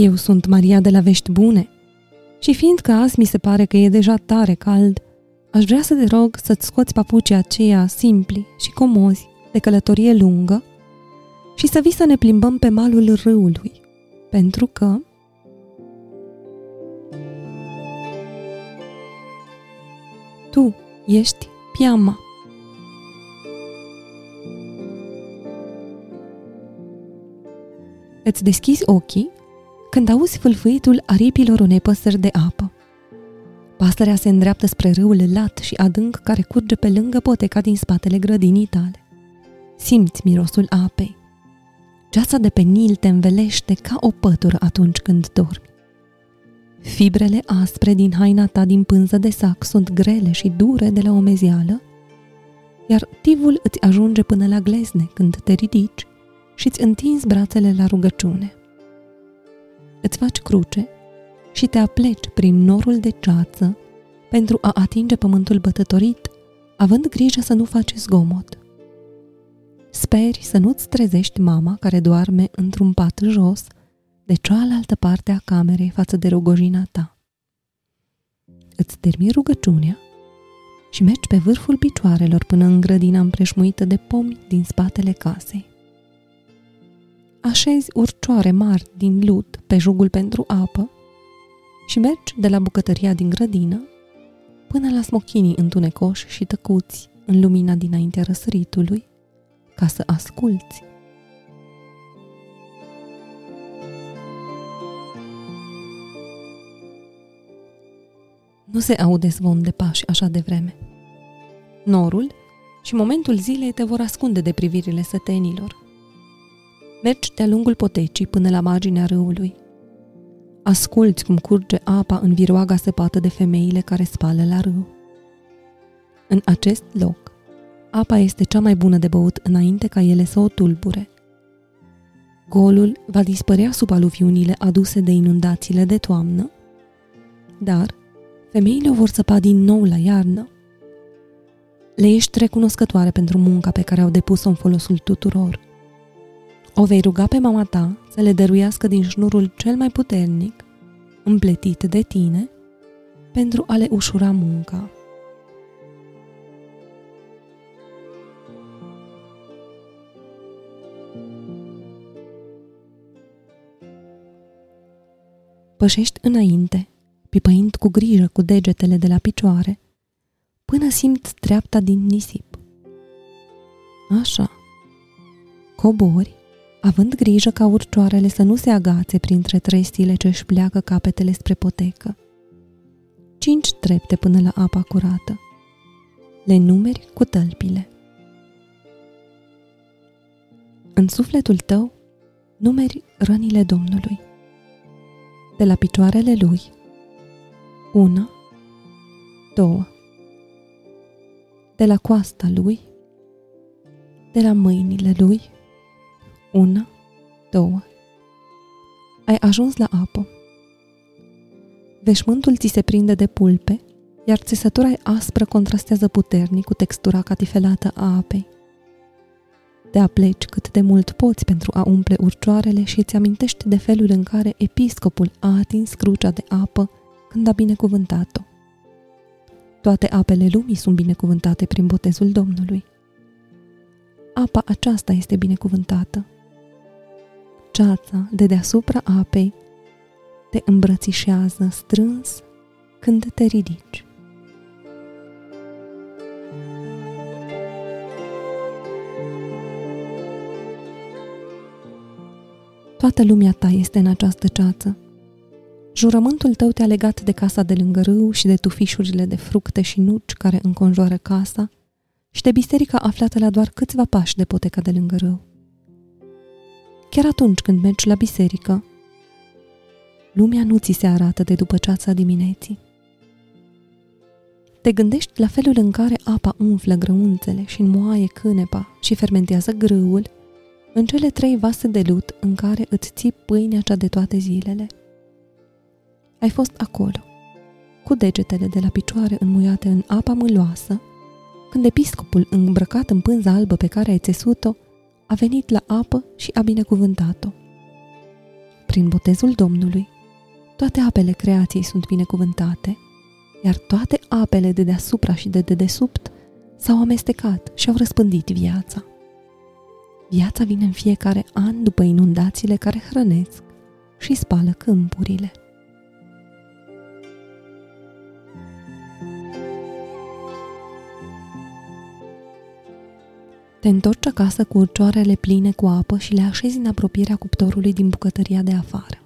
Eu sunt Maria de la Vești Bune și fiindcă azi mi se pare că e deja tare cald, aș vrea să te rog să-ți scoți papucii aceia simpli și comozi de călătorie lungă și să vii să ne plimbăm pe malul râului, pentru că tu ești piama. Îți deschizi ochii când auzi fâlfâitul aripilor unei păsări de apă. Pasărea se îndreaptă spre râul lat și adânc care curge pe lângă poteca din spatele grădinii tale. Simți mirosul apei. Geața de pe Nil te învelește ca o pătură atunci când dormi. Fibrele aspre din haina ta din pânză de sac sunt grele și dure de la omezială, iar tivul îți ajunge până la glezne când te ridici și îți întinzi brațele la rugăciune. Îți faci cruce și te apleci prin norul de ceață pentru a atinge pământul bătătorit, având grijă să nu faci zgomot. Speri să nu-ți trezești mama care doarme într-un pat jos, de cealaltă parte a camerei față de rogojina ta. Îți termini rugăciunea și mergi pe vârful picioarelor până în grădina împreșmuită de pomi din spatele casei. Așezi urcioare mari din lut pe jugul pentru apă și mergi de la bucătăria din grădină până la smochinii întunecoși și tăcuți în lumina dinaintea răsăritului, ca să asculți. Nu se aude zvon de pași așa de vreme. Norul și momentul zilei te vor ascunde de privirile sătenilor. Mergi de-a lungul potecii până la marginea râului. Asculți cum curge apa în viroaga săpată de femeile care spală la râu. În acest loc, apa este cea mai bună de băut înainte ca ele să o tulbure. Golul va dispărea sub aluviunile aduse de inundațiile de toamnă, dar femeile o vor săpa din nou la iarnă. Le ești recunoscătoare pentru munca pe care au depus-o în folosul tuturor. O vei ruga pe mama ta să le dăruiască din șnurul cel mai puternic, împletit de tine, pentru a le ușura munca. Pășești înainte, pipăind cu grijă cu degetele de la picioare, până simți treapta din nisip. Așa. Cobori, având grijă ca urcioarele să nu se agațe printre trestile ce își pleacă capetele spre potecă. Cinci trepte până la apa curată. Le numeri cu tălpile. În sufletul tău numeri rănile Domnului. De la picioarele lui una, două. De la coasta lui, de la mâinile lui, una, două. Ai ajuns la apă. Veșmântul ți se prinde de pulpe, iar țesătura aspră contrastează puternic cu textura catifelată a apei. Te apleci cât de mult poți pentru a umple urcioarele și îți amintești de felul în care episcopul a atins crucea de apă când a binecuvântat-o. Toate apele lumii sunt binecuvântate prin botezul Domnului. Apa aceasta este binecuvântată. Ceața de deasupra apei te îmbrățișează strâns când te ridici. Toată lumea ta este în această ceață Jurământul tău te-a legat de casa de lângă râu și de tufișurile de fructe și nuci care înconjoară casa și de biserica aflată la doar câțiva pași de poteca de lângă râu. Chiar atunci când mergi la biserică, lumea nu ți se arată de după ceața dimineții. Te gândești la felul în care apa umflă grăunțele și înmoaie cânepa și fermentează grâul în cele trei vase de lut în care îți ții pâinea cea de toate zilele – ai fost acolo, cu degetele de la picioare înmuiate în apa mâloasă, când episcopul îmbrăcat în pânza albă pe care ai țesut-o a venit la apă și a binecuvântat-o. prin botezul Domnului, toate apele creației sunt binecuvântate, iar toate apele de deasupra și de dedesubt s-au amestecat și au răspândit viața. Viața vine în fiecare an după inundațiile care hrănesc și spală câmpurile. Te întorci acasă cu urcioarele pline cu apă și le așezi în apropierea cuptorului din bucătăria de afară.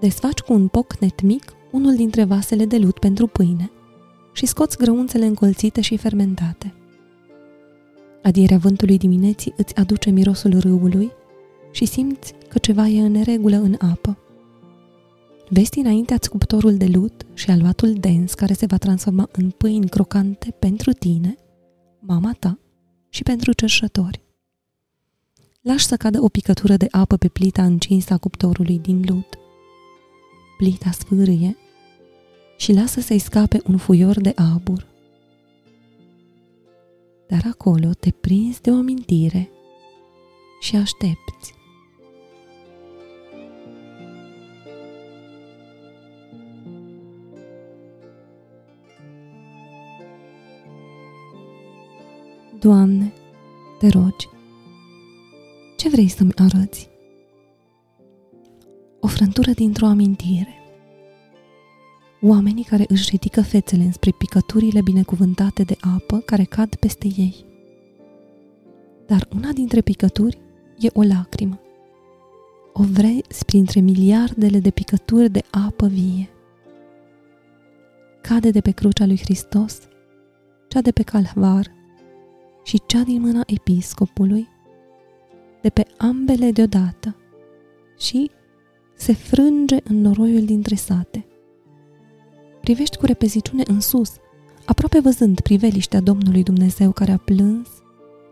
Desfaci cu un pocnet mic unul dintre vasele de lut pentru pâine și scoți grăunțele încolțite și fermentate. Adierea vântului dimineții îți aduce mirosul râului și simți că ceva e în neregulă în apă. Vezi dinaintea cuptorul de lut și aluatul dens care se va transforma în pâini crocante pentru tine, mama ta și pentru cerșători. Lași să cadă o picătură de apă pe plita încinsă a cuptorului din lut. Plita sfârâie și lasă să-i scape un fuior de abur. Dar acolo te prinzi de o amintire și aștepți. Doamne, te rogi, ce vrei să-mi arăți? O frântură dintr-o amintire. Oamenii care își ridică fețele înspre picăturile binecuvântate de apă care cad peste ei. Dar una dintre picături e o lacrimă. O vrei printre miliardele de picături de apă vie. Cade de pe crucea lui Hristos, cea de pe calvar, și cea din mâna episcopului, de pe ambele deodată, și se frânge în noroiul dintre sate. Privești cu repeziciune în sus, aproape văzând priveliștea Domnului Dumnezeu care a plâns,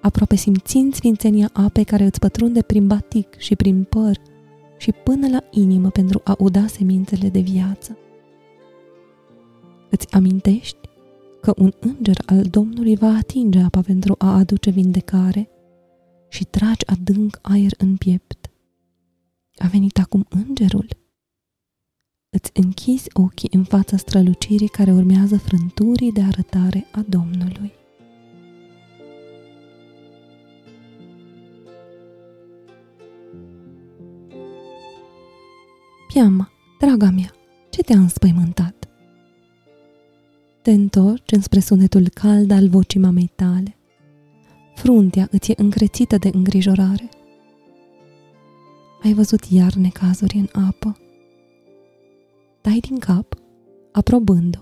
aproape simțind sfințenia apei care îți pătrunde prin batic și prin păr și până la inimă pentru a uda semințele de viață. Îți amintești că un înger al Domnului va atinge apa pentru a aduce vindecare și tragi adânc aer în piept. A venit acum îngerul. Îți închizi ochii în fața strălucirii care urmează frânturii de arătare a Domnului. Piama, draga mea, ce te-a înspăimântat? Te întorci înspre sunetul cald al vocii mamei tale. Fruntea îți e încrețită de îngrijorare. Ai văzut iar necazuri în apă. Dai din cap, aprobând-o,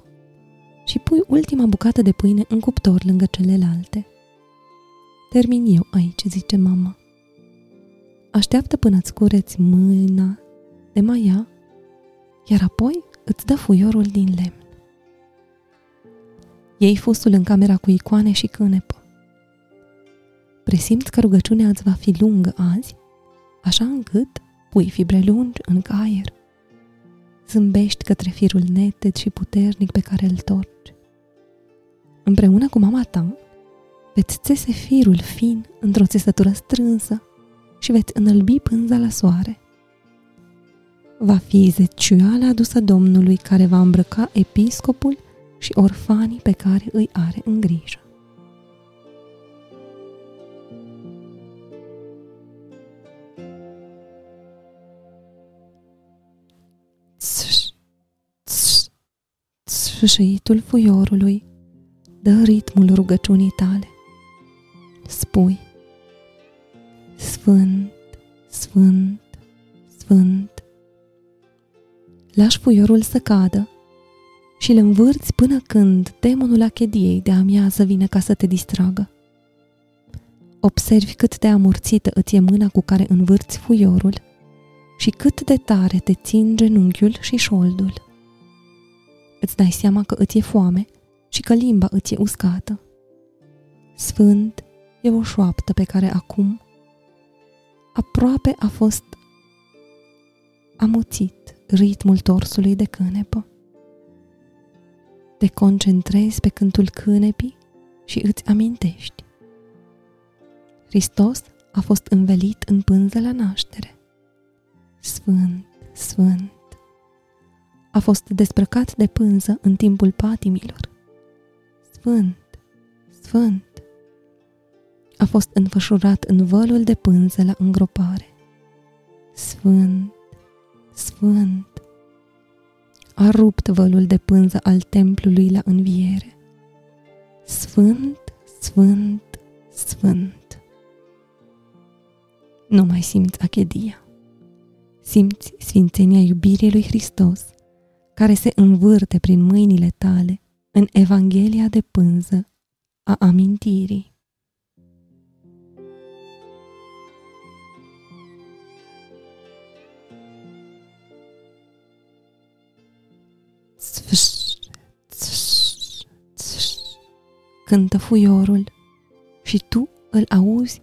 și pui ultima bucată de pâine în cuptor lângă celelalte. Termin eu aici, zice mama. Așteaptă până-ți cureți mâna de maia, iar apoi îți dă fuiorul din lemn. Iei fustul în camera cu icoane și cânepă. Presimți că rugăciunea îți va fi lungă azi, așa încât pui fibre lungi în caier. Zâmbești către firul neted și puternic pe care îl torci. Împreună cu mama ta, veți țese firul fin într-o țesătură strânsă și veți înălbi pânza la soare. Va fi zeciuala adusă Domnului care va îmbrăca episcopul și orfanii pe care îi are în grijă. Sfâșitul fuiorului dă ritmul rugăciunii tale. Spui, Sfânt, Sfânt, Sfânt. Lași fuiorul să cadă și îl învârți până când demonul achediei de amiază vine ca să te distragă. Observi cât de amorțită îți e mâna cu care învârți fuiorul și cât de tare te țin genunchiul și șoldul. Îți dai seama că îți e foame și că limba îți e uscată. Sfânt e o șoaptă pe care acum aproape a fost amuțit ritmul torsului de cânepă te concentrezi pe cântul cânepii și îți amintești. Hristos a fost învelit în pânză la naștere. Sfânt, Sfânt, a fost desprăcat de pânză în timpul patimilor. Sfânt, Sfânt, a fost înfășurat în vălul de pânză la îngropare. Sfânt, Sfânt, a rupt vălul de pânză al templului la înviere. Sfânt, Sfânt, Sfânt. Nu mai simți achedia. Simți sfințenia iubirii lui Hristos, care se învârte prin mâinile tale în Evanghelia de pânză a amintirii. Cântă fuiorul și tu îl auzi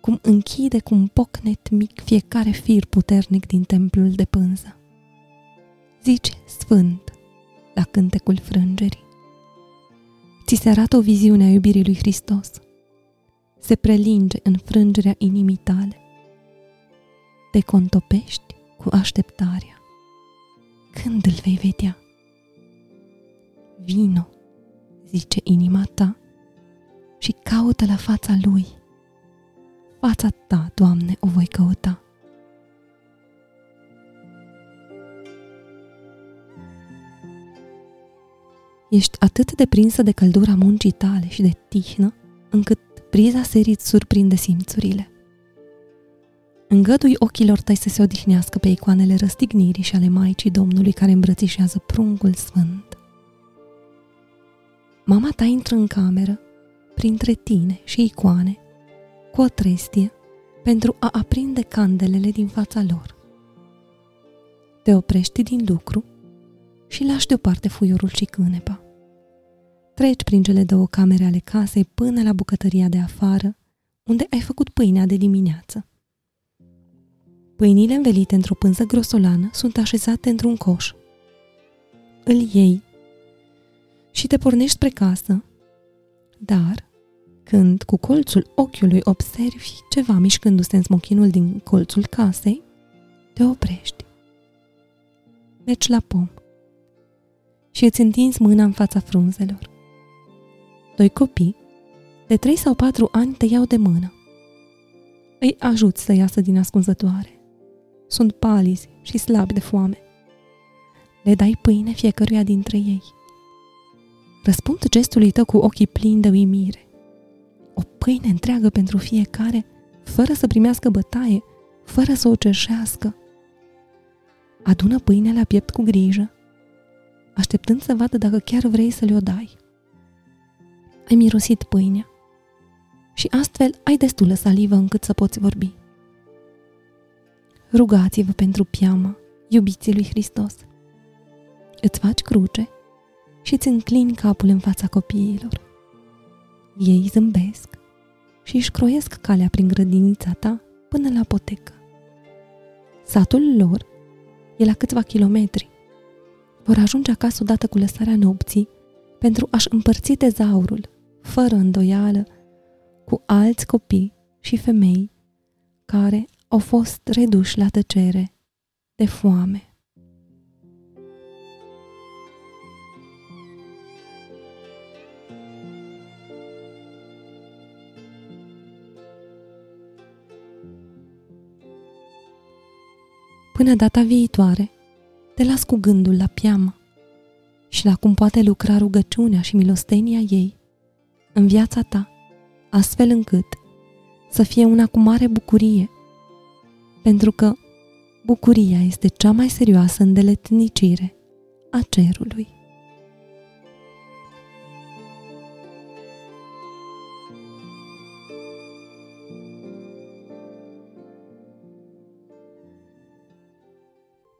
cum închide cu un pocnet mic fiecare fir puternic din templul de pânză. Zici sfânt la cântecul frângerii. Ți se arată o viziune a iubirii lui Hristos. Se prelinge în frângerea inimii tale. Te contopești cu așteptarea. Când îl vei vedea? Vino, zice inima ta, și caută la fața lui. Fața ta, Doamne, o voi căuta. Ești atât de prinsă de căldura muncii tale și de tihnă, încât priza serii îți surprinde simțurile. Îngădui ochilor tăi să se odihnească pe icoanele răstignirii și ale Maicii Domnului care îmbrățișează pruncul sfânt. Mama ta intră în cameră, printre tine și icoane, cu o trestie, pentru a aprinde candelele din fața lor. Te oprești din lucru și lași deoparte fuiorul și cânepa. Treci prin cele două camere ale casei până la bucătăria de afară, unde ai făcut pâinea de dimineață. Pâinile învelite într-o pânză grosolană sunt așezate într-un coș. Îl iei și te pornești spre casă, dar când cu colțul ochiului observi ceva mișcându-se în smochinul din colțul casei, te oprești. Mergi la pom și îți întinzi mâna în fața frunzelor. Doi copii, de trei sau patru ani, te iau de mână. Îi ajuți să iasă din ascunzătoare. Sunt palizi și slabi de foame. Le dai pâine fiecăruia dintre ei. Răspund gestului tău cu ochii plini de uimire. O pâine întreagă pentru fiecare, fără să primească bătaie, fără să o cerșească. Adună pâinea la piept cu grijă, așteptând să vadă dacă chiar vrei să le-o dai. Ai mirosit pâinea și astfel ai destulă salivă încât să poți vorbi. Rugați-vă pentru piama, iubiții lui Hristos. Îți faci cruce și îți înclini capul în fața copiilor. Ei zâmbesc și își croiesc calea prin grădinița ta până la potecă. Satul lor e la câțiva kilometri. Vor ajunge acasă odată cu lăsarea nopții pentru a-și împărți tezaurul, fără îndoială, cu alți copii și femei care au fost reduși la tăcere de foame. Până data viitoare, te las cu gândul la piamă și la cum poate lucra rugăciunea și milostenia ei în viața ta, astfel încât să fie una cu mare bucurie, pentru că bucuria este cea mai serioasă îndeletnicire a cerului.